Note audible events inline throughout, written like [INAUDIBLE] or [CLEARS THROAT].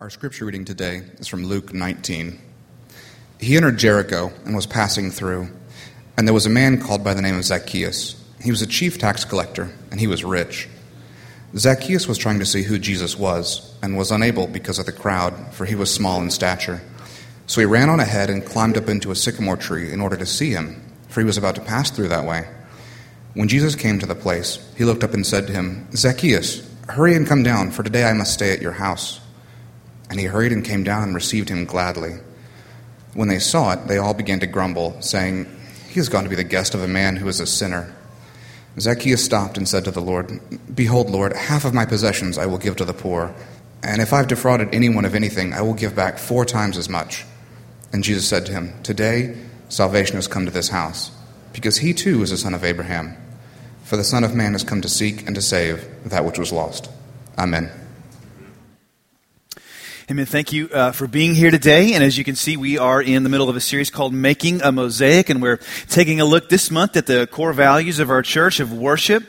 Our scripture reading today is from Luke 19. He entered Jericho and was passing through, and there was a man called by the name of Zacchaeus. He was a chief tax collector, and he was rich. Zacchaeus was trying to see who Jesus was, and was unable because of the crowd, for he was small in stature. So he ran on ahead and climbed up into a sycamore tree in order to see him, for he was about to pass through that way. When Jesus came to the place, he looked up and said to him, Zacchaeus, hurry and come down, for today I must stay at your house. And he hurried and came down and received him gladly. When they saw it, they all began to grumble, saying, He has gone to be the guest of a man who is a sinner. Zacchaeus stopped and said to the Lord, Behold, Lord, half of my possessions I will give to the poor, and if I've defrauded anyone of anything, I will give back four times as much. And Jesus said to him, Today salvation has come to this house, because he too is a son of Abraham. For the Son of Man has come to seek and to save that which was lost. Amen. Amen. Thank you uh, for being here today. And as you can see, we are in the middle of a series called Making a Mosaic, and we're taking a look this month at the core values of our church of worship,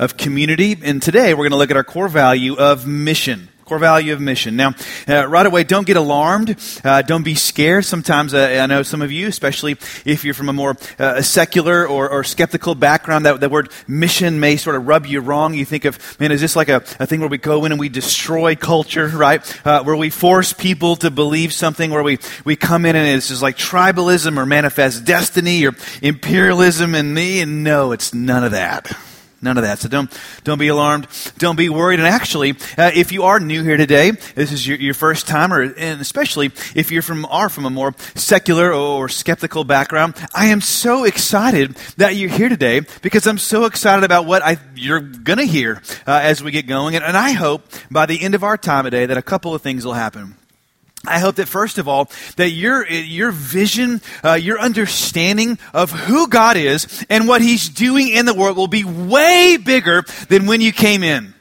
of community. And today we're going to look at our core value of mission core value of mission. Now, uh, right away, don't get alarmed. Uh, don't be scared. Sometimes uh, I know some of you, especially if you're from a more uh, secular or, or, skeptical background, that the word mission may sort of rub you wrong. You think of, man, is this like a, a thing where we go in and we destroy culture, right? Uh, where we force people to believe something, where we, we come in and it's just like tribalism or manifest destiny or imperialism and me. And no, it's none of that. None of that. So don't, don't be alarmed. Don't be worried. And actually, uh, if you are new here today, this is your, your first time, or, and especially if you're from, are from a more secular or skeptical background, I am so excited that you're here today because I'm so excited about what I, you're going to hear uh, as we get going. And, and I hope by the end of our time today that a couple of things will happen. I hope that first of all, that your, your vision, uh, your understanding of who God is and what He's doing in the world will be way bigger than when you came in.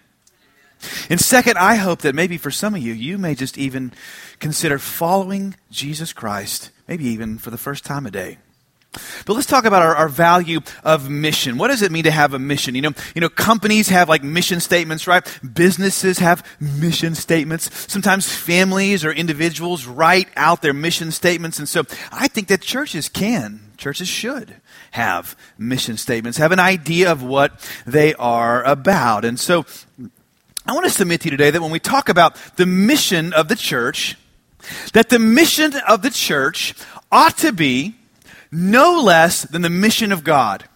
And second, I hope that maybe for some of you, you may just even consider following Jesus Christ, maybe even for the first time a day. But let's talk about our, our, value of mission. What does it mean to have a mission? You know, you know, companies have like mission statements, right? Businesses have mission statements. Sometimes families or individuals write out their mission statements. And so I think that churches can, churches should have mission statements, have an idea of what they are about. And so I want to submit to you today that when we talk about the mission of the church, that the mission of the church ought to be no less than the mission of God.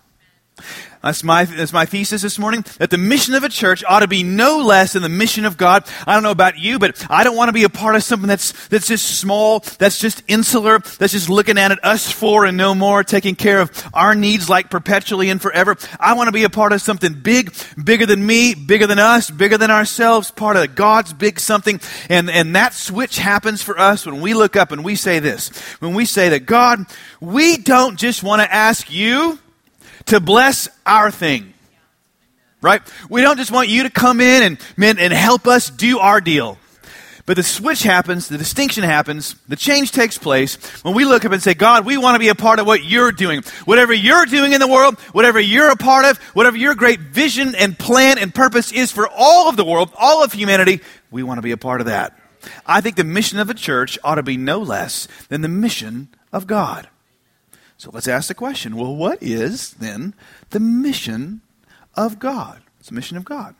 That's my, that's my thesis this morning, that the mission of a church ought to be no less than the mission of God. I don't know about you, but I don't want to be a part of something that's, that's just small, that's just insular, that's just looking at it, us four and no more, taking care of our needs like perpetually and forever. I want to be a part of something big, bigger than me, bigger than us, bigger than ourselves, part of God's big something. And, and that switch happens for us when we look up and we say this. When we say that, God, we don't just want to ask you to bless our thing. Right? We don't just want you to come in and, man, and help us do our deal. But the switch happens, the distinction happens, the change takes place when we look up and say, God, we want to be a part of what you're doing. Whatever you're doing in the world, whatever you're a part of, whatever your great vision and plan and purpose is for all of the world, all of humanity, we want to be a part of that. I think the mission of a church ought to be no less than the mission of God. So let's ask the question well, what is then the mission of God? It's the mission of God.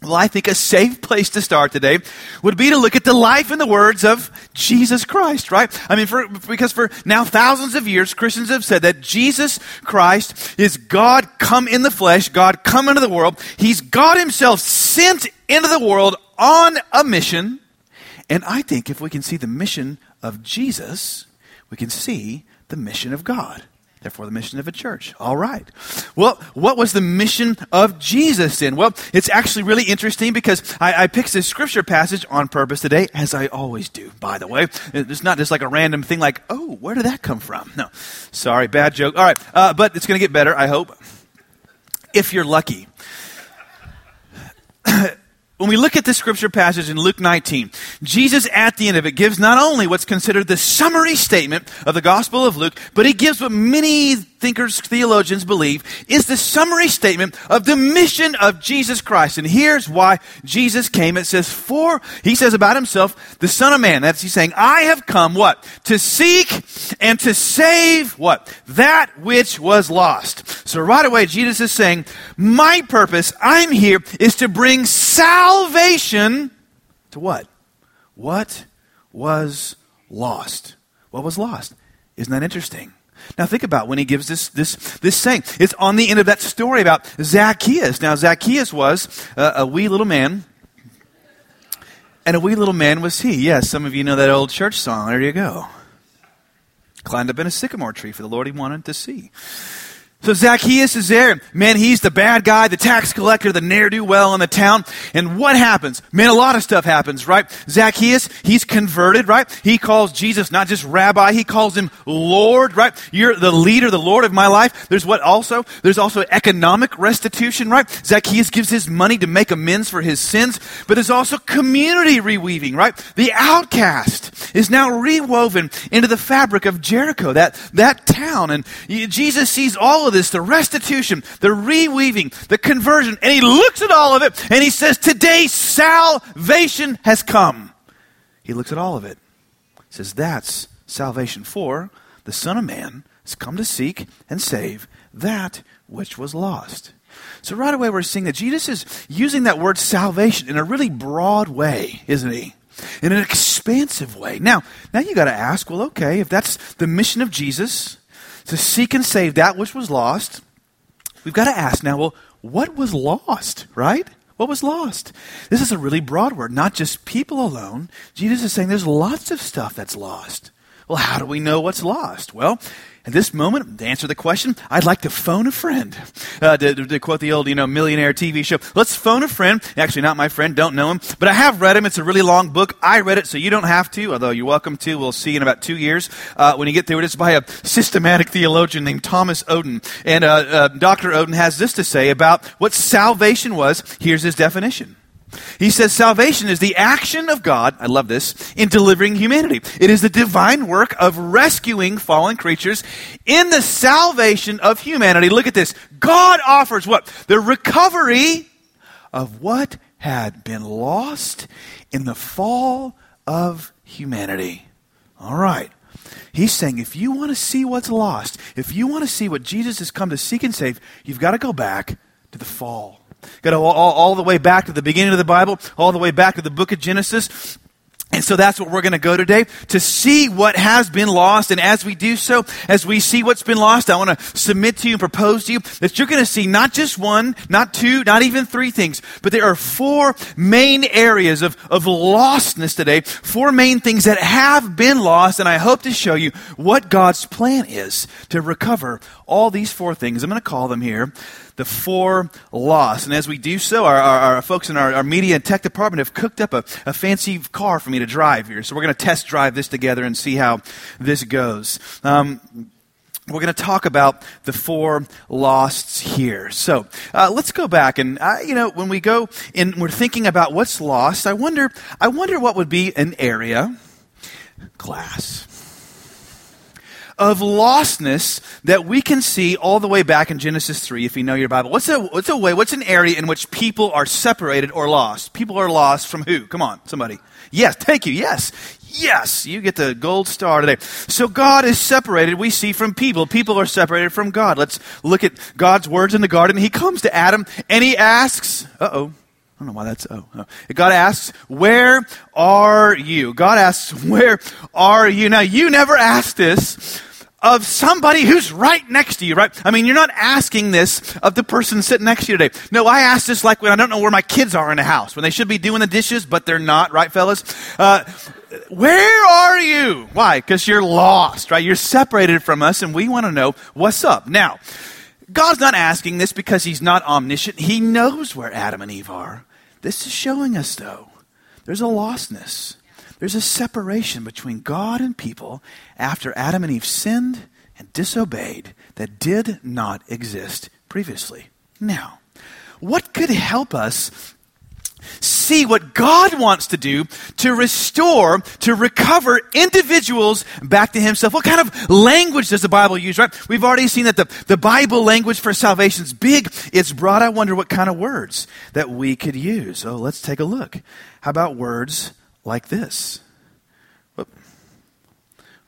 Well, I think a safe place to start today would be to look at the life and the words of Jesus Christ, right? I mean, for, because for now thousands of years, Christians have said that Jesus Christ is God come in the flesh, God come into the world. He's God Himself sent into the world on a mission. And I think if we can see the mission of Jesus, we can see the mission of God. Therefore, the mission of a church. All right. Well, what was the mission of Jesus then? Well, it's actually really interesting because I, I picked this scripture passage on purpose today, as I always do, by the way. It's not just like a random thing like, oh, where did that come from? No. Sorry, bad joke. All right. Uh, but it's going to get better, I hope. If you're lucky. [CLEARS THROAT] When we look at this scripture passage in Luke 19, Jesus at the end of it gives not only what's considered the summary statement of the Gospel of Luke, but he gives what many thinkers, theologians believe, is the summary statement of the mission of Jesus Christ. And here's why Jesus came. It says, for, he says about himself, the Son of Man. That's he's saying, I have come, what? To seek and to save, what? That which was lost. So right away, Jesus is saying, my purpose, I'm here, is to bring salvation to what? What was lost? What was lost? Isn't that interesting? Now think about when he gives this this this saying. It's on the end of that story about Zacchaeus. Now Zacchaeus was a, a wee little man, and a wee little man was he. Yes, some of you know that old church song. There you go. Climbed up in a sycamore tree for the Lord he wanted to see. So Zacchaeus is there. Man, he's the bad guy, the tax collector, the ne'er-do-well in the town. And what happens? Man, a lot of stuff happens, right? Zacchaeus, he's converted, right? He calls Jesus not just rabbi, he calls him Lord, right? You're the leader, the Lord of my life. There's what also? There's also economic restitution, right? Zacchaeus gives his money to make amends for his sins, but there's also community reweaving, right? The outcast is now rewoven into the fabric of Jericho, that, that town. And Jesus sees all of of this the restitution, the reweaving, the conversion. And he looks at all of it and he says, Today salvation has come. He looks at all of it. He says, That's salvation for the Son of Man has come to seek and save that which was lost. So right away we're seeing that Jesus is using that word salvation in a really broad way, isn't he? In an expansive way. Now, now you got to ask, well, okay, if that's the mission of Jesus, to seek and save that which was lost, we've got to ask now, well, what was lost, right? What was lost? This is a really broad word, not just people alone. Jesus is saying there's lots of stuff that's lost. Well, how do we know what's lost? Well, at this moment, to answer the question, I'd like to phone a friend. Uh, to, to, quote the old, you know, millionaire TV show, let's phone a friend. Actually, not my friend, don't know him, but I have read him. It's a really long book. I read it, so you don't have to, although you're welcome to. We'll see in about two years uh, when you get through it. It's by a systematic theologian named Thomas Oden. And uh, uh Dr. Oden has this to say about what salvation was. Here's his definition. He says salvation is the action of God, I love this, in delivering humanity. It is the divine work of rescuing fallen creatures in the salvation of humanity. Look at this. God offers what? The recovery of what had been lost in the fall of humanity. All right. He's saying if you want to see what's lost, if you want to see what Jesus has come to seek and save, you've got to go back to the fall. Got all, all, all the way back to the beginning of the Bible, all the way back to the book of Genesis. And so that's what we're going to go today to see what has been lost. And as we do so, as we see what's been lost, I want to submit to you and propose to you that you're going to see not just one, not two, not even three things, but there are four main areas of, of lostness today, four main things that have been lost. And I hope to show you what God's plan is to recover all these four things. I'm going to call them here the four lost. And as we do so, our, our, our folks in our, our, media and tech department have cooked up a, a fancy car for me to drive here. So we're going to test drive this together and see how this goes. Um, we're going to talk about the four losts here. So uh, let's go back and uh, you know when we go and we're thinking about what's lost, I wonder I wonder what would be an area class of lostness that we can see all the way back in Genesis 3, if you know your Bible. What's a, what's a way, what's an area in which people are separated or lost? People are lost from who? Come on, somebody. Yes, thank you. Yes. Yes, you get the gold star today. So God is separated, we see, from people. People are separated from God. Let's look at God's words in the garden. He comes to Adam and he asks, uh oh, I don't know why that's oh, oh. God asks, "Where are you?" God asks, "Where are you?" Now you never asked this of somebody who's right next to you, right? I mean, you're not asking this of the person sitting next to you today. No, I ask this like when I don't know where my kids are in the house, when they should be doing the dishes, but they're not, right, fellas? Uh, where are you? Why? Because you're lost, right? You're separated from us, and we want to know what's up. Now, God's not asking this because He's not omniscient. He knows where Adam and Eve are. This is showing us, though, there's a lostness. There's a separation between God and people after Adam and Eve sinned and disobeyed that did not exist previously. Now, what could help us see what God wants to do to restore, to recover individuals back to Himself. What kind of language does the Bible use, right? We've already seen that the, the Bible language for salvation is big, it's broad. I wonder what kind of words that we could use. So let's take a look. How about words like this?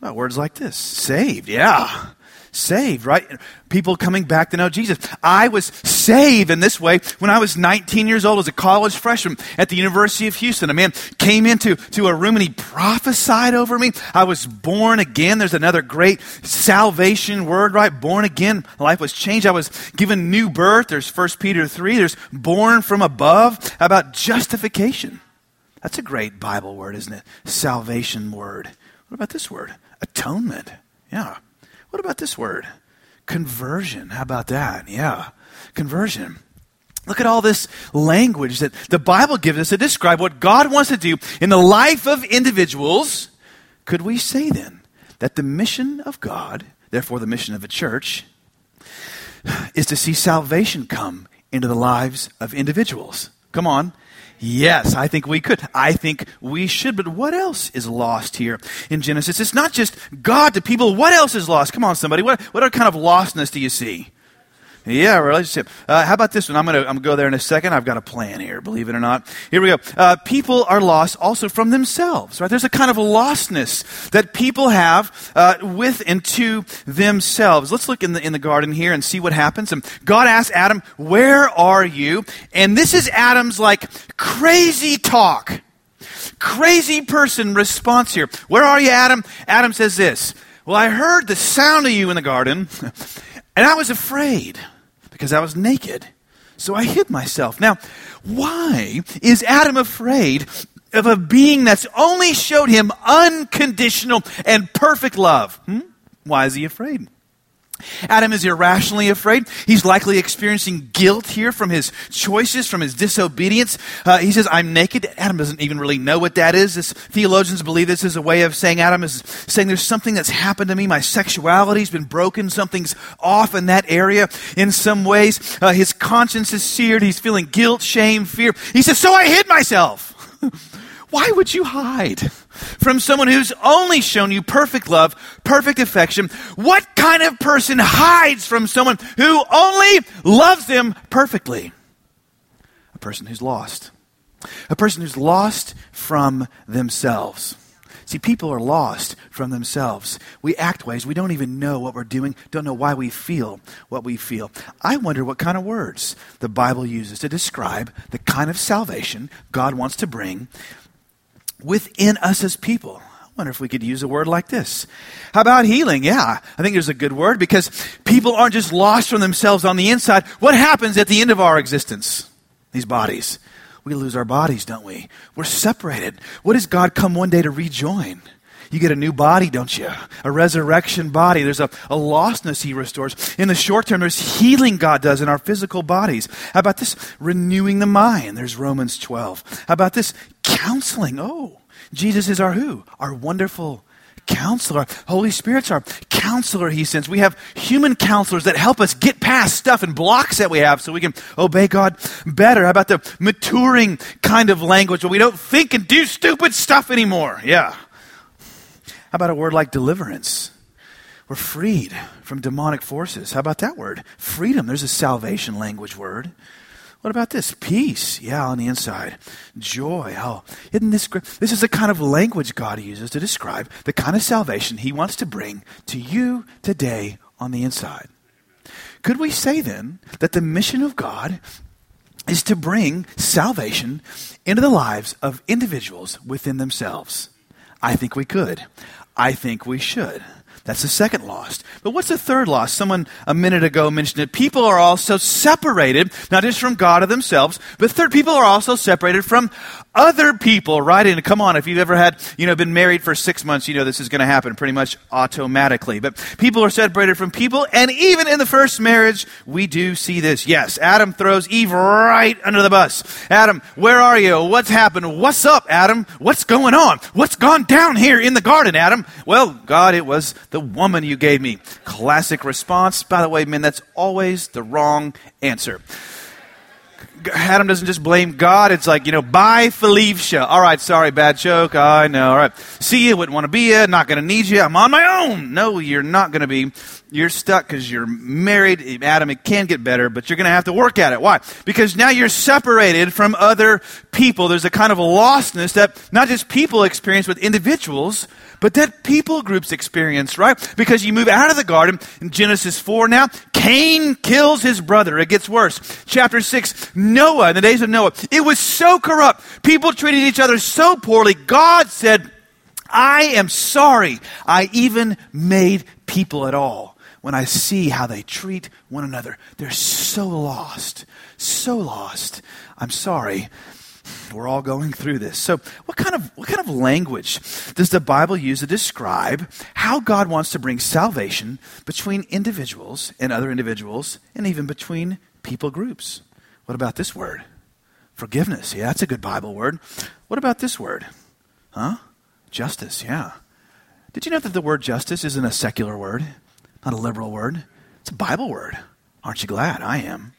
What words like this? Saved, yeah saved, right? People coming back to know Jesus. I was saved in this way when I was 19 years old as a college freshman at the University of Houston. A man came into to a room and he prophesied over me. I was born again. There's another great salvation word, right? Born again. Life was changed. I was given new birth. There's 1 Peter 3. There's born from above. About justification? That's a great Bible word, isn't it? Salvation word. What about this word? Atonement. Yeah. What about this word? Conversion. How about that? Yeah. Conversion. Look at all this language that the Bible gives us to describe what God wants to do in the life of individuals. Could we say then that the mission of God, therefore the mission of a church, is to see salvation come into the lives of individuals? Come on. Yes, I think we could. I think we should. But what else is lost here in Genesis? It's not just God to people. What else is lost? Come on, somebody. What, what other kind of lostness do you see? Yeah, relationship. Uh, how about this one? I'm going to I'm gonna go there in a second. I've got a plan here, believe it or not. Here we go. Uh, people are lost also from themselves, right? There's a kind of lostness that people have uh, with and to themselves. Let's look in the, in the garden here and see what happens. And God asks Adam, Where are you? And this is Adam's like crazy talk. Crazy person response here. Where are you, Adam? Adam says this. Well, I heard the sound of you in the garden, [LAUGHS] and I was afraid because I was naked. So I hid myself. Now, why is Adam afraid of a being that's only showed him unconditional and perfect love? Hmm? Why is he afraid? Adam is irrationally afraid. He's likely experiencing guilt here from his choices, from his disobedience. Uh, he says, I'm naked. Adam doesn't even really know what that is. This, theologians believe this is a way of saying Adam is saying there's something that's happened to me. My sexuality's been broken. Something's off in that area in some ways. Uh, his conscience is seared. He's feeling guilt, shame, fear. He says, So I hid myself. [LAUGHS] Why would you hide from someone who's only shown you perfect love, perfect affection? What kind of person hides from someone who only loves them perfectly? A person who's lost. A person who's lost from themselves. See, people are lost from themselves. We act ways we don't even know what we're doing, don't know why we feel what we feel. I wonder what kind of words the Bible uses to describe the kind of salvation God wants to bring within us as people. I wonder if we could use a word like this. How about healing? Yeah, I think there's a good word because people aren't just lost from themselves on the inside. What happens at the end of our existence? These bodies. We lose our bodies, don't we? We're separated. What does God come one day to rejoin? You get a new body, don't you? A resurrection body. There's a, a lostness He restores. In the short term, there's healing God does in our physical bodies. How about this? Renewing the mind. There's Romans 12. How about this? Counseling. Oh, Jesus is our who? Our wonderful counselor. Holy Spirit's our counselor, he sends. We have human counselors that help us get past stuff and blocks that we have so we can obey God better. How about the maturing kind of language where we don't think and do stupid stuff anymore? Yeah. How about a word like deliverance? We're freed from demonic forces. How about that word? Freedom. There's a salvation language word. What about this? Peace. Yeah, on the inside. Joy. Oh, isn't this great? This is the kind of language God uses to describe the kind of salvation He wants to bring to you today on the inside. Could we say then that the mission of God is to bring salvation into the lives of individuals within themselves? I think we could. I think we should. That's the second lost. But what's the third lost? Someone a minute ago mentioned it. People are also separated, not just from God or themselves, but third, people are also separated from other people, right? And come on, if you've ever had, you know, been married for six months, you know this is going to happen pretty much automatically. But people are separated from people, and even in the first marriage, we do see this. Yes, Adam throws Eve right under the bus. Adam, where are you? What's happened? What's up, Adam? What's going on? What's gone down here in the garden, Adam? Well, God, it was the woman you gave me. Classic response. By the way, man, that's always the wrong answer. Adam doesn't just blame God. It's like, you know, bye, Felicia. All right, sorry, bad joke. I know. All right. See you, wouldn't want to be you, not going to need you. I'm on my own. No, you're not going to be. You're stuck because you're married. Adam, it can get better, but you're going to have to work at it. Why? Because now you're separated from other people. There's a kind of lostness that not just people experience with individuals, but that people groups experience, right? Because you move out of the garden in Genesis 4 now, Cain kills his brother. It gets worse. Chapter 6, Noah, in the days of Noah, it was so corrupt. People treated each other so poorly. God said, I am sorry I even made people at all when I see how they treat one another. They're so lost, so lost. I'm sorry. We're all going through this. So, what kind of what kind of language does the Bible use to describe how God wants to bring salvation between individuals and other individuals and even between people groups? What about this word? Forgiveness. Yeah, that's a good Bible word. What about this word? Huh? Justice. Yeah. Did you know that the word justice isn't a secular word? Not a liberal word. It's a Bible word. Aren't you glad? I am.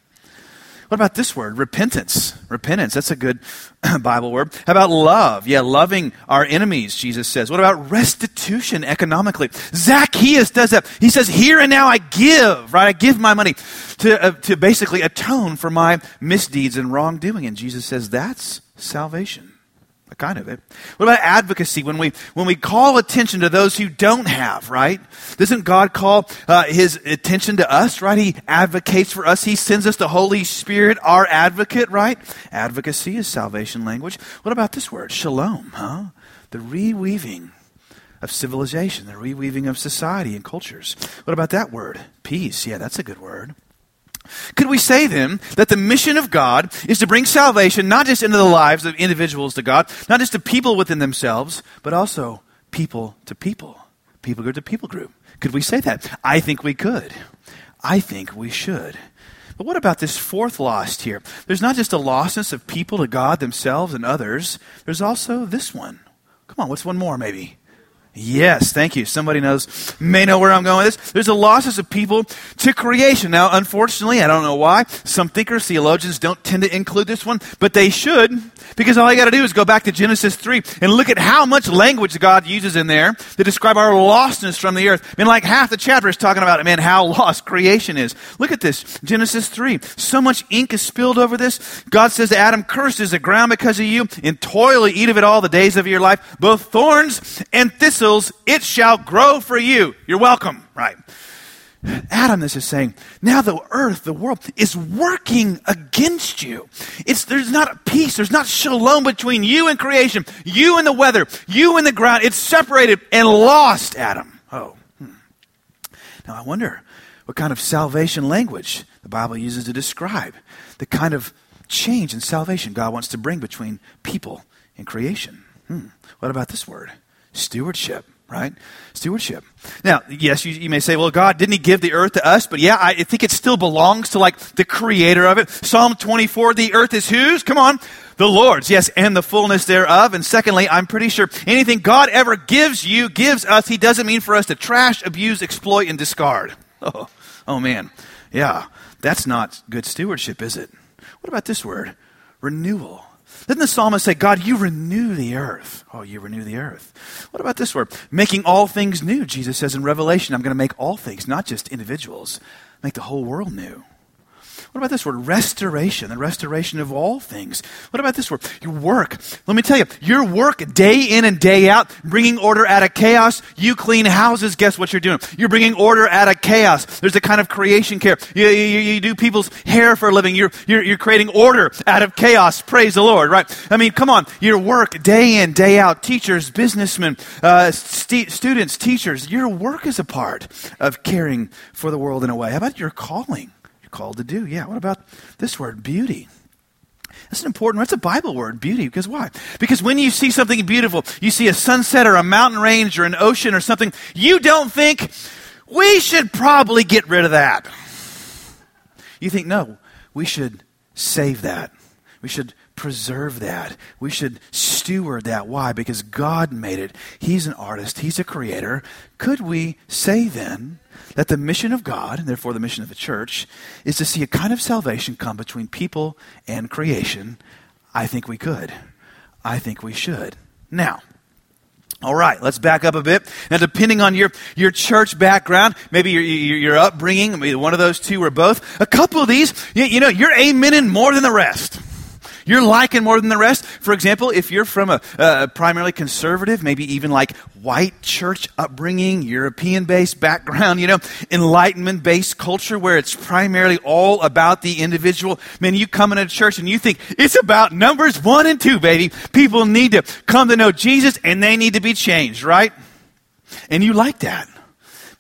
What about this word? Repentance. Repentance. That's a good [CLEARS THROAT] Bible word. How about love? Yeah, loving our enemies, Jesus says. What about restitution economically? Zacchaeus does that. He says, Here and now I give, right? I give my money to, uh, to basically atone for my misdeeds and wrongdoing. And Jesus says, That's salvation a kind of it. What about advocacy when we when we call attention to those who don't have, right? Doesn't God call uh, His attention to us, right? He advocates for us. He sends us the Holy Spirit, our advocate, right? Advocacy is salvation language. What about this word, shalom? Huh? The reweaving of civilization, the reweaving of society and cultures. What about that word, peace? Yeah, that's a good word. Could we say then that the mission of God is to bring salvation not just into the lives of individuals to God, not just to people within themselves, but also people to people, people group to people group? Could we say that? I think we could. I think we should. But what about this fourth lost here? There's not just a lostness of people to God themselves and others, there's also this one. Come on, what's one more maybe? Yes, thank you. Somebody knows, may know where I'm going with this. There's a losses of people to creation. Now, unfortunately, I don't know why. Some thinkers, theologians don't tend to include this one, but they should, because all you got to do is go back to Genesis 3 and look at how much language God uses in there to describe our lostness from the earth. I mean, like half the chapter is talking about, man, how lost creation is. Look at this. Genesis 3. So much ink is spilled over this. God says to Adam, cursed is the ground because of you. In toil eat of it all the days of your life. Both thorns and thistles thistles, it shall grow for you. You're welcome, right? Adam, this is saying, now the earth, the world, is working against you. It's, there's not peace, there's not shalom between you and creation, you and the weather, you and the ground. It's separated and lost, Adam. Oh. Hmm. Now I wonder what kind of salvation language the Bible uses to describe the kind of change and salvation God wants to bring between people and creation. Hmm. What about this word? Stewardship, right? Stewardship. Now, yes, you, you, may say, well, God, didn't He give the earth to us? But yeah, I think it still belongs to like the creator of it. Psalm 24, the earth is whose? Come on. The Lord's, yes, and the fullness thereof. And secondly, I'm pretty sure anything God ever gives you, gives us, He doesn't mean for us to trash, abuse, exploit, and discard. [LAUGHS] Oh, oh man. Yeah, that's not good stewardship, is it? What about this word? Renewal. Didn't the psalmist say, God, you renew the earth? Oh, you renew the earth. What about this word? Making all things new. Jesus says in Revelation, I'm going to make all things, not just individuals, make the whole world new. What about this word? Restoration, the restoration of all things. What about this word? Your work. Let me tell you, your work day in and day out, bringing order out of chaos. You clean houses, guess what you're doing? You're bringing order out of chaos. There's a kind of creation care. You, you, you do people's hair for a living. You're, you're, you're creating order out of chaos. Praise the Lord, right? I mean, come on. Your work day in, day out. Teachers, businessmen, uh, st- students, teachers. Your work is a part of caring for the world in a way. How about your calling? Called to do. Yeah, what about this word, beauty? That's an important word. That's a Bible word, beauty. Because why? Because when you see something beautiful, you see a sunset or a mountain range or an ocean or something, you don't think, we should probably get rid of that. You think, no, we should save that. We should preserve that. We should steward that. Why? Because God made it. He's an artist, He's a creator. Could we say then that the mission of God, and therefore the mission of the church, is to see a kind of salvation come between people and creation? I think we could. I think we should. Now, all right, let's back up a bit. Now, depending on your, your church background, maybe your, your, your upbringing, maybe one of those two or both, a couple of these, you, you know, you're amening more than the rest. You're liking more than the rest. For example, if you're from a, a primarily conservative, maybe even like white church upbringing, European based background, you know, enlightenment based culture where it's primarily all about the individual. Man, you come into church and you think it's about numbers one and two, baby. People need to come to know Jesus and they need to be changed, right? And you like that.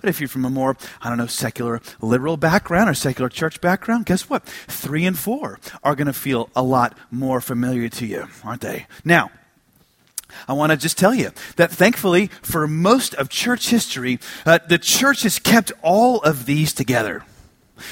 But if you're from a more, I don't know, secular liberal background or secular church background, guess what? Three and four are going to feel a lot more familiar to you, aren't they? Now, I want to just tell you that thankfully, for most of church history, uh, the church has kept all of these together.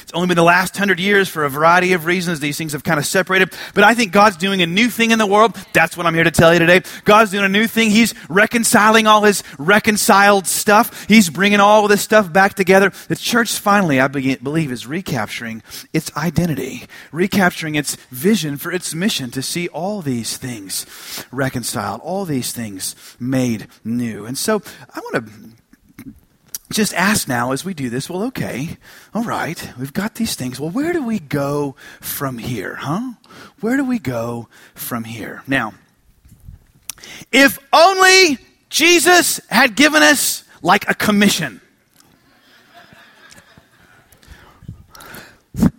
It's only been the last hundred years for a variety of reasons. These things have kind of separated. But I think God's doing a new thing in the world. That's what I'm here to tell you today. God's doing a new thing. He's reconciling all his reconciled stuff. He's bringing all this stuff back together. The church finally, I believe, is recapturing its identity, recapturing its vision for its mission to see all these things reconciled, all these things made new. And so I want to just ask now as we do this, well, okay, all right, we've got these things. Well, where do we go from here, huh? Where do we go from here? Now, if only Jesus had given us like a commission.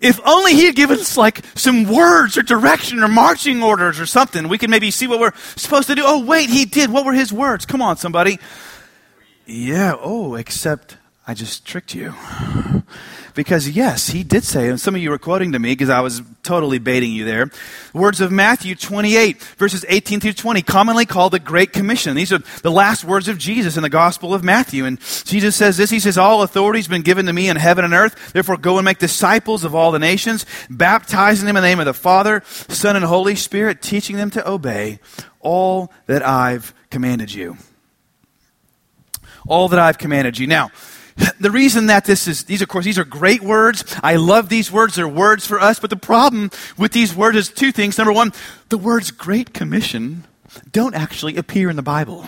If only he had given us like some words or direction or marching orders or something, we could maybe see what we're supposed to do. Oh, wait, he did. What were his words? Come on, somebody. Yeah, oh, except I just tricked you. Because, yes, he did say, and some of you were quoting to me because I was totally baiting you there. Words of Matthew 28, verses 18 through 20, commonly called the Great Commission. These are the last words of Jesus in the Gospel of Matthew. And Jesus says this He says, All authority has been given to me in heaven and earth. Therefore, go and make disciples of all the nations, baptizing them in the name of the Father, Son, and Holy Spirit, teaching them to obey all that I've commanded you all that I've commanded you. Now, [LAUGHS] the reason that this is, these of course, these are great words. I love these words. They're words for us. But the problem with these words is two things. Number one, the words Great Commission don't actually appear in the Bible.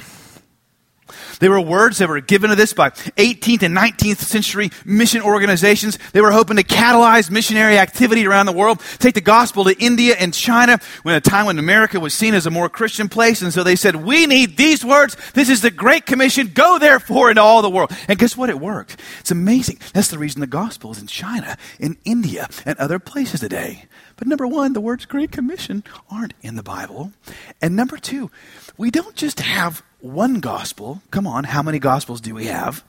They were words that were given to this by 18th and 19th century mission organizations. They were hoping to catalyze missionary activity around the world, take the gospel to India and China when a time when America was seen as a more Christian place. And so they said, we need these words. This is the Great Commission. Go therefore into all the world. And guess what? It worked. It's amazing. That's the reason the gospel is in China, in India, and other places today. But number one, the words Great Commission aren't in the Bible. And number two, we don't just have one gospel. Come on, how many gospels do we have?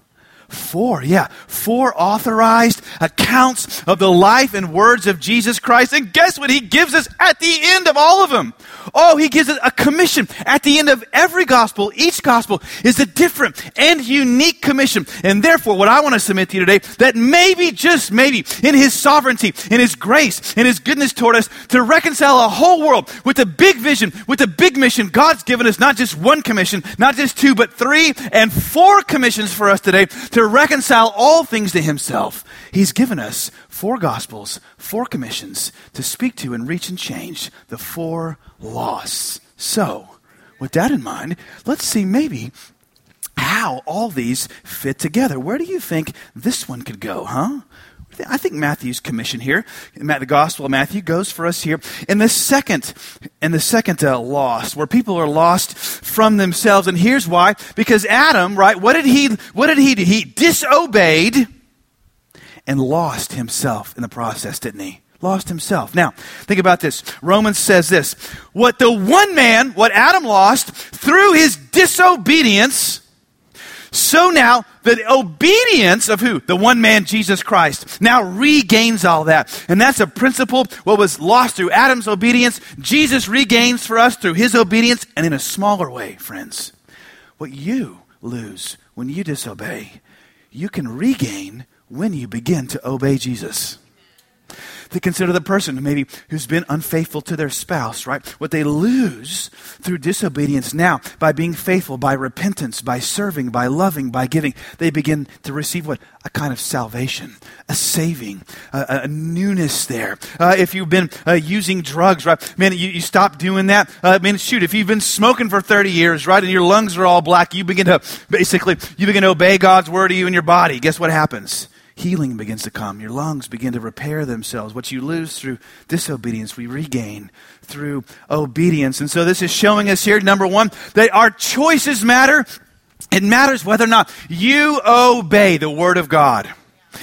Four, yeah. Four authorized accounts of the life and words of Jesus Christ. And guess what he gives us at the end of all of them? Oh, he gives us a commission at the end of every gospel. Each gospel is a different and unique commission. And therefore, what I want to submit to you today, that maybe, just maybe, in his sovereignty, in his grace, in his goodness toward us, to reconcile a whole world with a big vision, with a big mission, God's given us not just one commission, not just two, but three and four commissions for us today to reconcile all things to himself. He's given us four gospels, four commissions to speak to and reach and change the four loss. So, with that in mind, let's see maybe how all these fit together. Where do you think this one could go, huh? I think Matthew's commission here, the Gospel of Matthew, goes for us here in the second, in the second uh, loss, where people are lost from themselves. And here's why: because Adam, right? What did he? What did he do? He disobeyed and lost himself in the process, didn't he? lost himself. Now, think about this. Romans says this What the one man, what Adam lost through his disobedience, so now the obedience of who? The one man, Jesus Christ, now regains all that. And that's a principle. What was lost through Adam's obedience, Jesus regains for us through his obedience and in a smaller way, friends. What you lose when you disobey, you can regain when you begin to obey Jesus. To consider the person maybe who's been unfaithful to their spouse, right? What they lose through disobedience now by being faithful, by repentance, by serving, by loving, by giving, they begin to receive what? A kind of salvation, a saving, a, a newness there. Uh, if you've been uh, using drugs, right? Man, you, you stop doing that. Uh, man, shoot, if you've been smoking for 30 years, right, and your lungs are all black, you begin to basically, you begin to obey God's word to you in your body. Guess what happens? Healing begins to come. Your lungs begin to repair themselves. What you lose through disobedience, we regain through obedience. And so this is showing us here, number one, that our choices matter. It matters whether or not you obey the Word of God.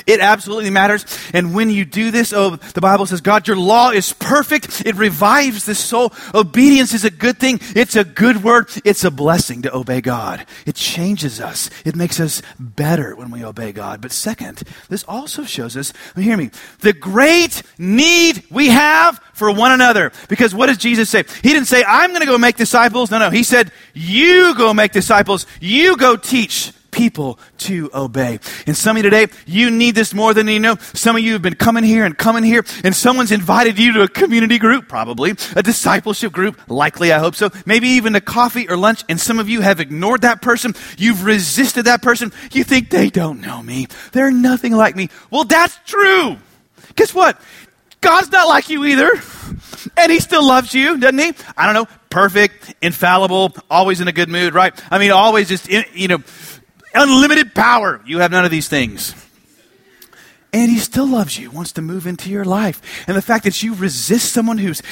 It absolutely matters. And when you do this, oh, the Bible says, God, your law is perfect. It revives the soul. Obedience is a good thing. It's a good word. It's a blessing to obey God. It changes us. It makes us better when we obey God. But second, this also shows us, hear me, the great need we have for one another. Because what does Jesus say? He didn't say, I'm going to go make disciples. No, no. He said, you go make disciples. You go teach people to obey. And some of you today, you need this more than you know. Some of you have been coming here and coming here, and someone's invited you to a community group, probably, a discipleship group, likely, I hope so, maybe even a coffee or lunch, and some of you have ignored that person. You've resisted that person. You think they don't know me. They're nothing like me. Well, that's true. Guess what? God's not like you either. And he still loves you, doesn't he? I don't know, perfect, infallible, always in a good mood, right? I mean, always just, you know, unlimited power. You have none of these things. And he still loves you, wants to move into your life. And the fact that you resist someone who's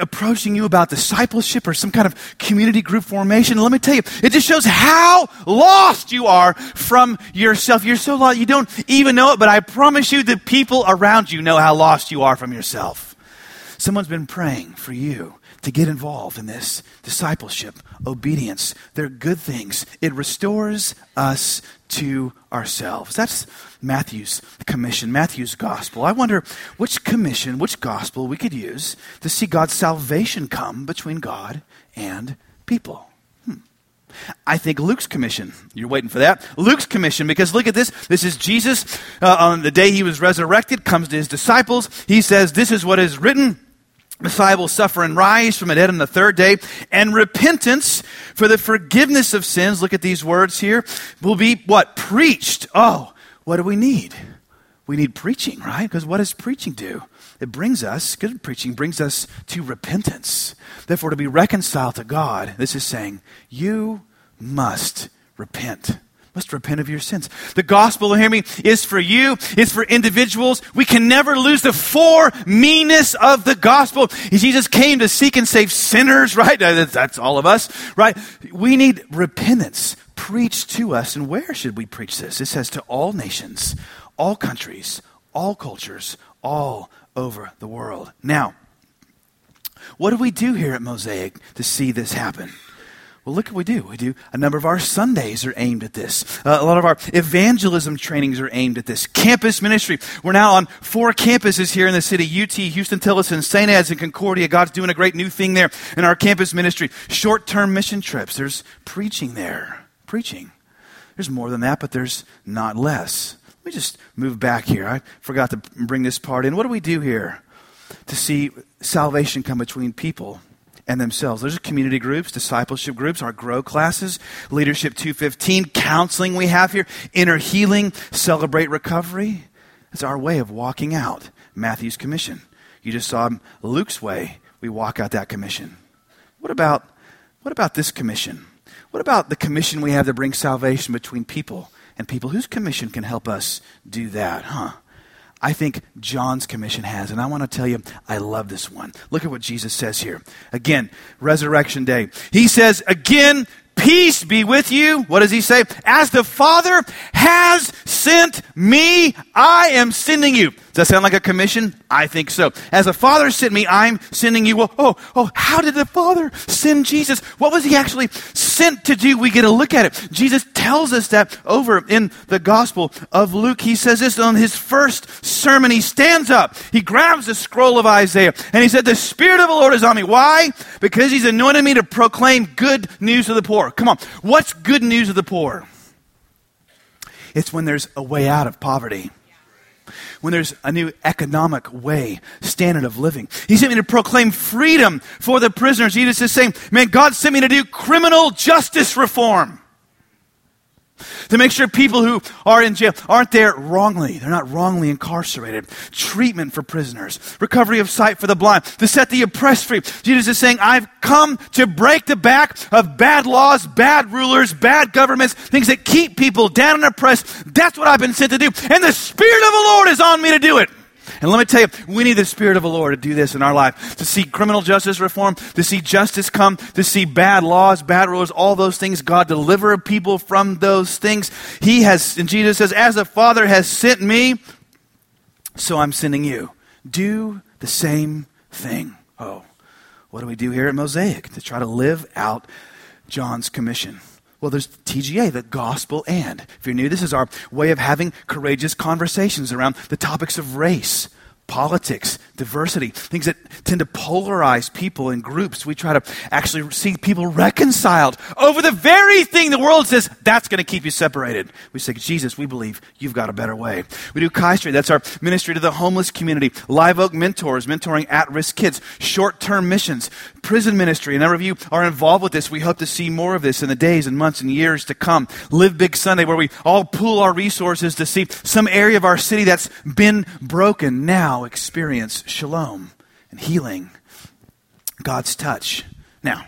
approaching you about discipleship or some kind of community group formation, let me tell you, it just shows how lost you are from yourself. You're so lost, you don't even know it, but I promise you the people around you know how lost you are from yourself. Someone's been praying for you to get involved in this discipleship, obedience. They're good things. It restores us to ourselves. That's Matthew's commission, Matthew's gospel. I wonder which commission, which gospel we could use to see God's salvation come between God and people. Hmm. I think Luke's commission. You're waiting for that. Luke's commission, because look at this. This is Jesus uh, on the day he was resurrected, comes to his disciples. He says, This is what is written Messiah will suffer and rise from the dead on the third day, and repentance for the forgiveness of sins, look at these words here, will be what? Preached. Oh, what do we need? We need preaching, right? Because what does preaching do? It brings us, good preaching brings us to repentance. Therefore, to be reconciled to God, this is saying, you must repent must repent of your sins. The gospel, hear me, is for you. It's for individuals. We can never lose the four meanness of the gospel. Jesus came to seek and save sinners, right? That's all of us, right? We need repentance preached to us. And where should we preach this? It says to all nations, all countries, all cultures, all over the world. Now, what do we do here at Mosaic to see this happen? Well, look what we do. We do a number of our Sundays are aimed at this. Uh, a lot of our evangelism trainings are aimed at this. Campus ministry. We're now on four campuses here in the city UT, Huston Tillotson, St. Ed's, and Concordia. God's doing a great new thing there in our campus ministry. Short term mission trips. There's preaching there. Preaching. There's more than that, but there's not less. Let me just move back here. I forgot to bring this part in. What do we do here to see salvation come between people? And themselves. Those are community groups, discipleship groups, our grow classes, leadership 215, counseling we have here, inner healing, celebrate recovery. It's our way of walking out Matthew's commission. You just saw Luke's way. We walk out that commission. What about what about this commission? What about the commission we have to bring salvation between people and people? Whose commission can help us do that, huh? I think John's commission has. And I want to tell you, I love this one. Look at what Jesus says here. Again, resurrection day. He says, again, peace be with you. What does he say? As the Father has sent me, I am sending you. Does that sound like a commission? I think so. As the Father sent me, I'm sending you. Well, oh, oh, how did the Father send Jesus? What was he actually sent to do? We get a look at it. Jesus tells us that over in the Gospel of Luke. He says this on his first sermon. He stands up, he grabs the scroll of Isaiah, and he said, The Spirit of the Lord is on me. Why? Because he's anointed me to proclaim good news to the poor. Come on. What's good news of the poor? It's when there's a way out of poverty. when there's a new economic way, standard of living. He sent me to proclaim freedom for the prisoners. Jesus is saying, man, God sent me to do criminal justice reform to make sure people who are in jail aren't there wrongly. They're not wrongly incarcerated. Treatment for prisoners, recovery of sight for the blind, to set the oppressed free. Jesus is saying, I've come to break the back of bad laws, bad rulers, bad governments, things that keep people down and oppressed. That's what I've been sent to do. And the Spirit of the Lord is on me to do it. And let me tell you, we need the Spirit of the Lord to do this in our life. To see criminal justice reform, to see justice come, to see bad laws, bad rulers, all those things. God deliver people from those things. He has, and Jesus says, as the Father has sent me, so I'm sending you. Do the same thing. Oh, what do we do here at Mosaic to try to live out John's commission? Well, there's TGA, the gospel and. If you're new, this is our way of having courageous conversations around the topics of race, politics, diversity, things that tend to polarize people in groups. We try to actually see people reconciled over the very thing the world says that's going to keep you separated. We say, Jesus, we believe you've got a better way. We do Kai Street. That's our ministry to the homeless community. Live Oak Mentors, mentoring at-risk kids. Short-term missions. Prison ministry. A number of you are involved with this. We hope to see more of this in the days and months and years to come. Live Big Sunday, where we all pool our resources to see some area of our city that's been broken now experience shalom and healing, God's touch. Now,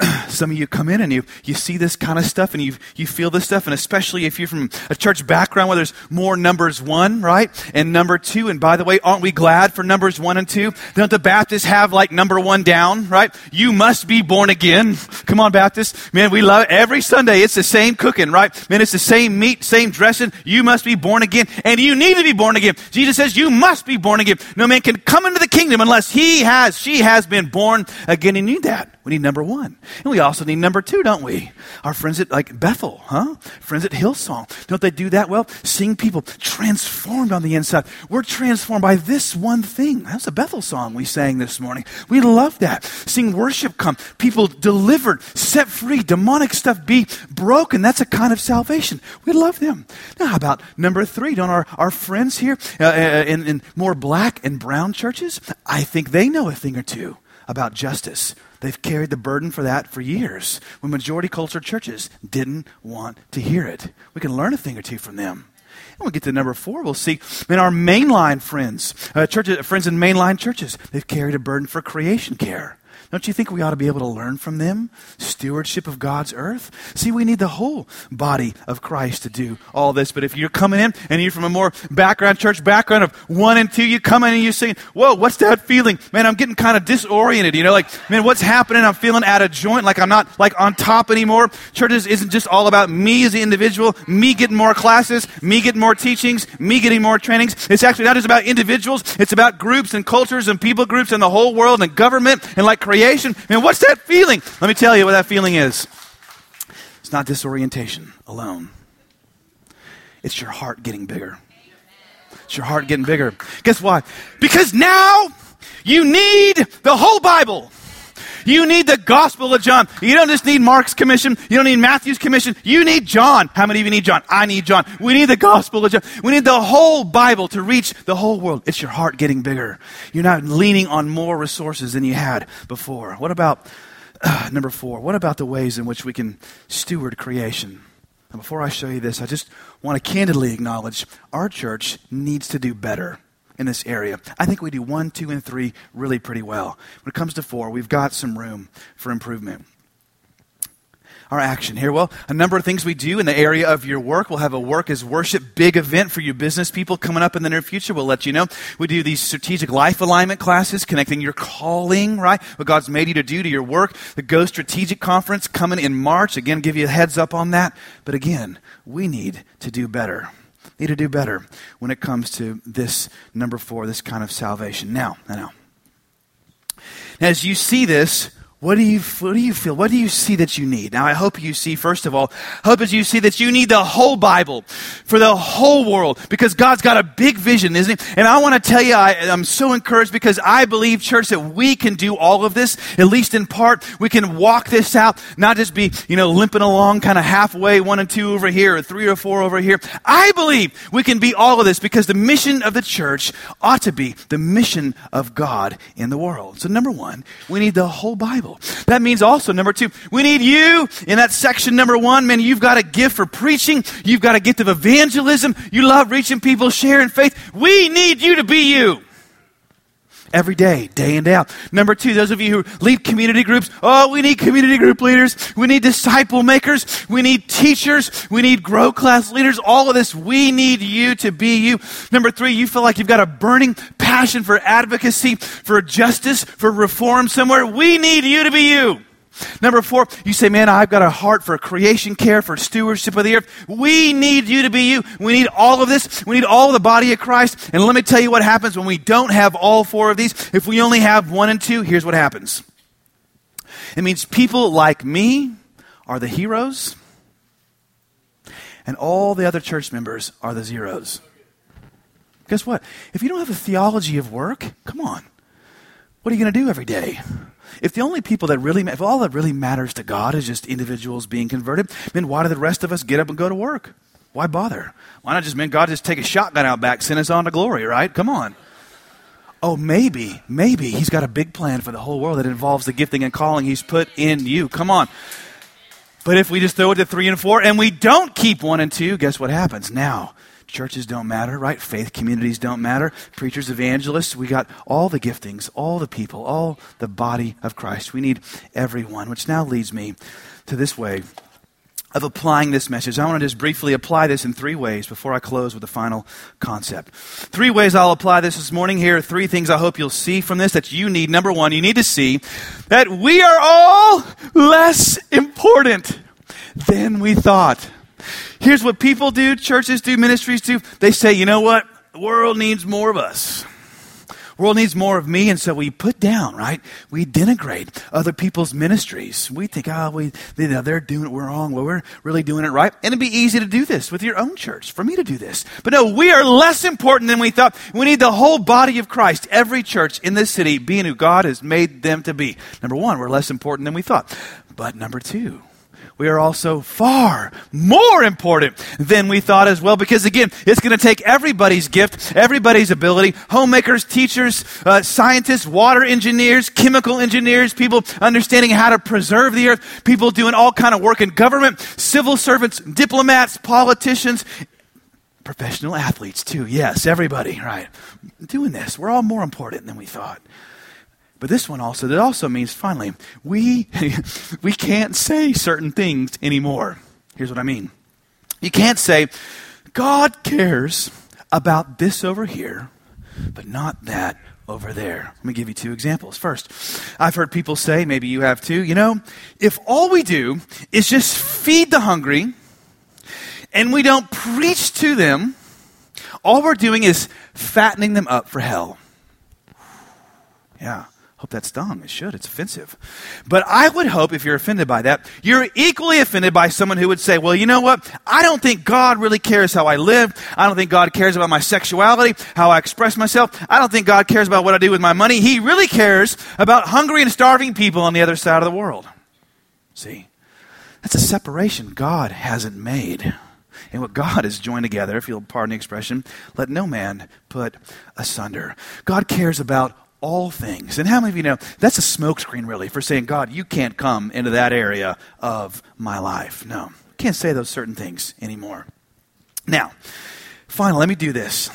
[CLEARS THROAT] some of you come in and you, you see this kind of stuff and you, you feel this stuff, and especially if you're from a church background where there's more numbers one, right? And number two. And by the way, aren't we glad for numbers one and two? Don't the Baptists have like number one down, right? You must be born again. Come on, Baptists. Man, we love it. Every Sunday it's the same cooking, right? Man, it's the same meat, same dressing. You must be born again. And you need to be born again. Jesus says you must be born again. No man can come into the kingdom unless he has, she has been born again. You need that. We need number one. And we also need number two, don't we? Our friends at like Bethel, huh? Friends at Hillsong. Don't they do that well? Seeing people transformed on the inside. We're transformed by this one thing. That's a Bethel song we sang this morning. We love that. Seeing worship come, people delivered, set free, demonic stuff be broken. That's a kind of salvation. We love them. Now, how about number three? Don't our, our friends here uh, uh in, in more black and brown churches? I think they know a thing or two about justice They've carried the burden for that for years when majority culture churches didn't want to hear it. We can learn a thing or two from them. And we'll get to number four. We'll see in our mainline friends, uh, churches, friends in mainline churches, they've carried a burden for creation care. Don't you think we ought to be able to learn from them? Stewardship of God's earth? See, we need the whole body of Christ to do all this. But if you're coming in and you're from a more background, church background of one and two, you come in and you're saying, Whoa, what's that feeling? Man, I'm getting kind of disoriented. You know, like, man, what's happening? I'm feeling out of joint, like I'm not like on top anymore. Churches isn't just all about me as the individual, me getting more classes, me getting more teachings, me getting more trainings. It's actually not just about individuals, it's about groups and cultures and people groups and the whole world and government and like creation creation. Man, what's that feeling? Let me tell you what that feeling is. It's not disorientation alone. It's your heart getting bigger. It's your heart getting bigger. Guess why? Because now you need the whole Bible. You need the Gospel of John. You don't just need Mark's commission. You don't need Matthew's commission. You need John. How many of you need John? I need John. We need the Gospel of John. We need the whole Bible to reach the whole world. It's your heart getting bigger. You're not leaning on more resources than you had before. What about uh, number four? What about the ways in which we can steward creation? Before I show you this, I just want to candidly acknowledge our church needs to do better in this area. I think we do one, two, and three really pretty well. When it comes to four, we've got some room for improvement. Our action here. Well, a number of things we do in the area of your work. We'll have a work as worship big event for you business people coming up in the near future. We'll let you know. We do these strategic life alignment classes, connecting your calling, right? What God's made you to do to your work. The Go Strategic Conference coming in March. Again, give you a heads up on that. But again, we need to do better need to do better when it comes to this number four, this kind of salvation. Now, now, as you see this, What do you what do you feel? What do you see that you need? Now I hope you see first of all, hope as you see that you need the whole Bible for the whole world because God's got a big vision, isn't he? And I want to tell you I, I'm so encouraged because I believe church that we can do all of this at least in part. We can walk this out, not just be, you know, limping along kind of halfway one and two over here or three or four over here. I believe we can be all of this because the mission of the church ought to be the mission of God in the world. So number 1, we need the whole Bible. Bible. That means also, number two, we need you in that section number one. Man, you've got a gift for preaching. You've got a gift of evangelism. You love reaching people, sharing faith. We need you to be you every day, day in, day out. Number two, those of you who lead community groups, oh, we need community group leaders. We need disciple makers. We need teachers. We need grow class leaders. All of this, we need you to be you. Number three, you feel like you've got a burning passion for advocacy, for justice, for reform somewhere. We need you to be you. Number four, you say, man, I've got a heart for creation care, for stewardship of the earth. We need you to be you. We need all of this. We need all the body of Christ. And let me tell you what happens when we don't have all four of these. If we only have one and two, here's what happens. It means people like me are the heroes, and all the other church members are the zeros. Guess what? If you don't have a theology of work, come on. What are you going to do every day? If the only people that really, if all that really matters to God is just individuals being converted, then why do the rest of us get up and go to work? Why bother? Why not just, man, God just take a shotgun out back, send us on to glory, right? Come on. Oh, maybe, maybe He's got a big plan for the whole world that involves the gifting and calling He's put in you. Come on. But if we just throw it to three and four and we don't keep one and two, guess what happens? Now, Churches don't matter, right? Faith communities don't matter. Preachers, evangelists, we got all the giftings, all the people, all the body of Christ. We need everyone, which now leads me to this way of applying this message. I want to just briefly apply this in three ways before I close with the final concept. Three ways I'll apply this this morning. Here are three things I hope you'll see from this that you need. Number one, you need to see that we are all less important than we thought. Here's what people do, churches do, ministries do. They say, you know what? The world needs more of us. World needs more of me, and so we put down, right? We denigrate other people's ministries. We think, oh, we, they, they're doing it wrong. Well, we're really doing it right. And it'd be easy to do this with your own church, for me to do this. But no, we are less important than we thought. We need the whole body of Christ, every church in this city being who God has made them to be. Number one, we're less important than we thought. But number two, we are also far more important than we thought as well. Because again, it's going to take everybody's gift, everybody's ability, homemakers, teachers, uh, scientists, water engineers, chemical engineers, people understanding how to preserve the earth, people doing all kind of work in government, civil servants, diplomats, politicians, professional athletes too. Yes, everybody, right. Doing this. We're all more important than we thought. But this one also, that also means finally, we, [LAUGHS] we can't say certain things anymore. Here's what I mean. You can't say, God cares about this over here, but not that over there. Let me give you two examples. First, I've heard people say, maybe you have too, you know, if all we do is just feed the hungry and we don't preach to them, all we're doing is fattening them up for hell. Yeah. Hope that stung. It should. It's offensive. But I would hope if you're offended by that, you're equally offended by someone who would say, well, you know what? I don't think God really cares how I live. I don't think God cares about my sexuality, how I express myself. I don't think God cares about what I do with my money. He really cares about hungry and starving people on the other side of the world. See? That's a separation God hasn't made. And what God has joined together, if you'll pardon the expression, let no man put asunder. God cares about all things. And how many of you know that's a smokescreen, really, for saying, God, you can't come into that area of my life? No, can't say those certain things anymore. Now, finally, let me do this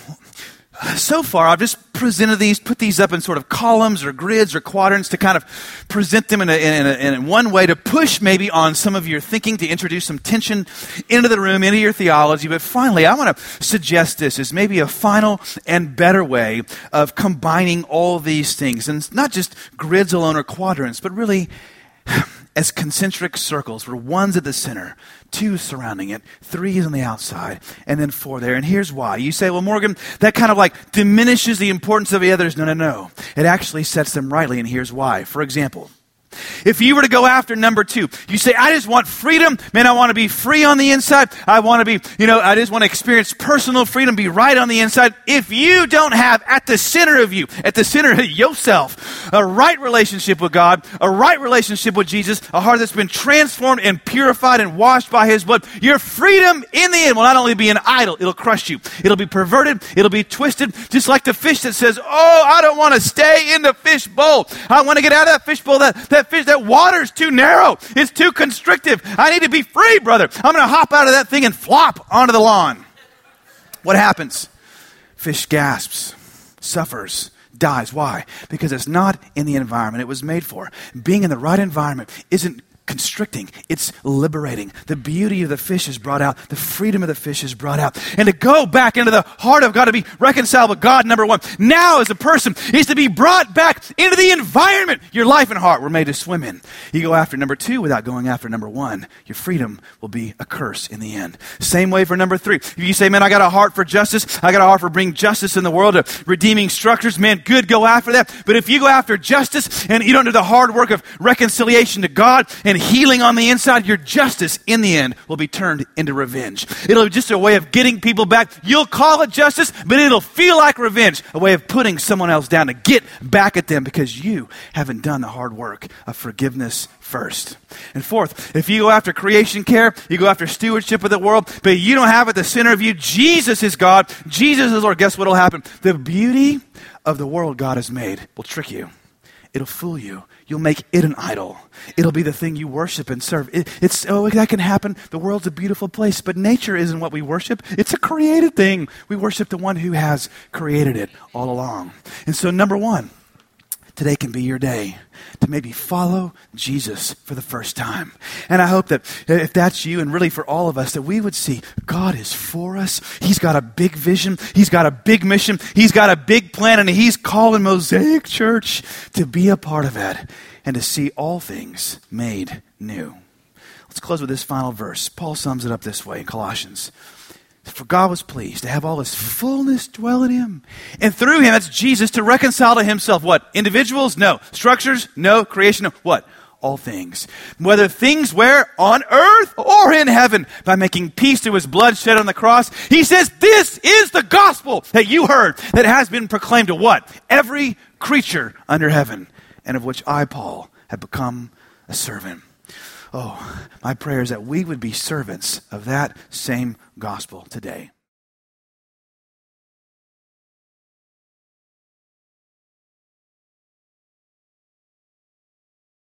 so far, I've just presented these, put these up in sort of columns or grids or quadrants to kind of present them in, a, in, a, in one way to push maybe on some of your thinking, to introduce some tension into the room, into your theology. But finally, I want to suggest this as maybe a final and better way of combining all these things. And not just grids alone or quadrants, but really as concentric circles, where one's at the center, two surrounding it, three is on the outside, and then four there. And here's why. You say, well, Morgan, that kind of like diminishes the importance of the others. No, no, no. It actually sets them rightly, and here's why. For example, If you were to go after number two, you say, I just want freedom. Man, I want to be free on the inside. I want to be, you know, I just want to experience personal freedom, be right on the inside. If you don't have at the center of you, at the center of yourself, a right relationship with God, a right relationship with Jesus, a heart that's been transformed and purified and washed by His blood, your freedom in the end will not only be an idol, it'll crush you. It'll be perverted. It'll be twisted, just like the fish that says, Oh, I don't want to stay in the fish bowl. I want to get out of that fish bowl. That, that fish, that water's too narrow. It's too constrictive. I need to be free, brother. I'm going to hop out of that thing and flop onto the lawn. What happens? Fish gasps, suffers, dies. Why? Because it's not in the environment it was made for. Being in the right environment isn't constricting, it's liberating. The beauty of the fish is brought out, the freedom of the fish is brought out. And to go back into the heart of God, to be reconciled with God, number one, now as a person, is to be brought back into the environment your life and heart were made to swim in. You go after number two without going after number one, your freedom will be a curse in the end. Same way for number three. If you say, man, I got a heart for justice, I got a heart for bringing justice in the world, of redeeming structures, man, good, go after that. But if you go after justice and you don't do the hard work of reconciliation to God and and healing on the inside, your justice in the end will be turned into revenge. It'll be just a way of getting people back. You'll call it justice, but it'll feel like revenge, a way of putting someone else down to get back at them because you haven't done the hard work of forgiveness first. And fourth, if you go after creation care, you go after stewardship of the world, but you don't have at the center of you Jesus is God, Jesus is Lord, guess what will happen? The beauty of the world God has made will trick you. It'll fool you. You'll make it an idol. It'll be the thing you worship and serve. It, it's oh that can happen. The world's a beautiful place, but nature isn't what we worship. It's a created thing. We worship the one who has created it all along. And so number 1, today can be your day to maybe follow Jesus for the first time. And I hope that if that's you and really for all of us, that we would see God is for us. He's got a big vision. He's got a big mission. He's got a big plan and he's calling Mosaic Church to be a part of it and to see all things made new. Let's close with this final verse. Paul sums it up this way in Colossians. For God was pleased to have all his fullness dwell in him. And through him, that's Jesus, to reconcile to himself what? Individuals? No. Structures? No. Creation? No. What? All things. Whether things where? On earth or in heaven. By making peace through his blood shed on the cross. He says, this is the gospel that you heard that has been proclaimed to what? Every creature under heaven. And of which I, Paul, have become a servant. Oh, my prayer is that we would be servants of that same gospel today.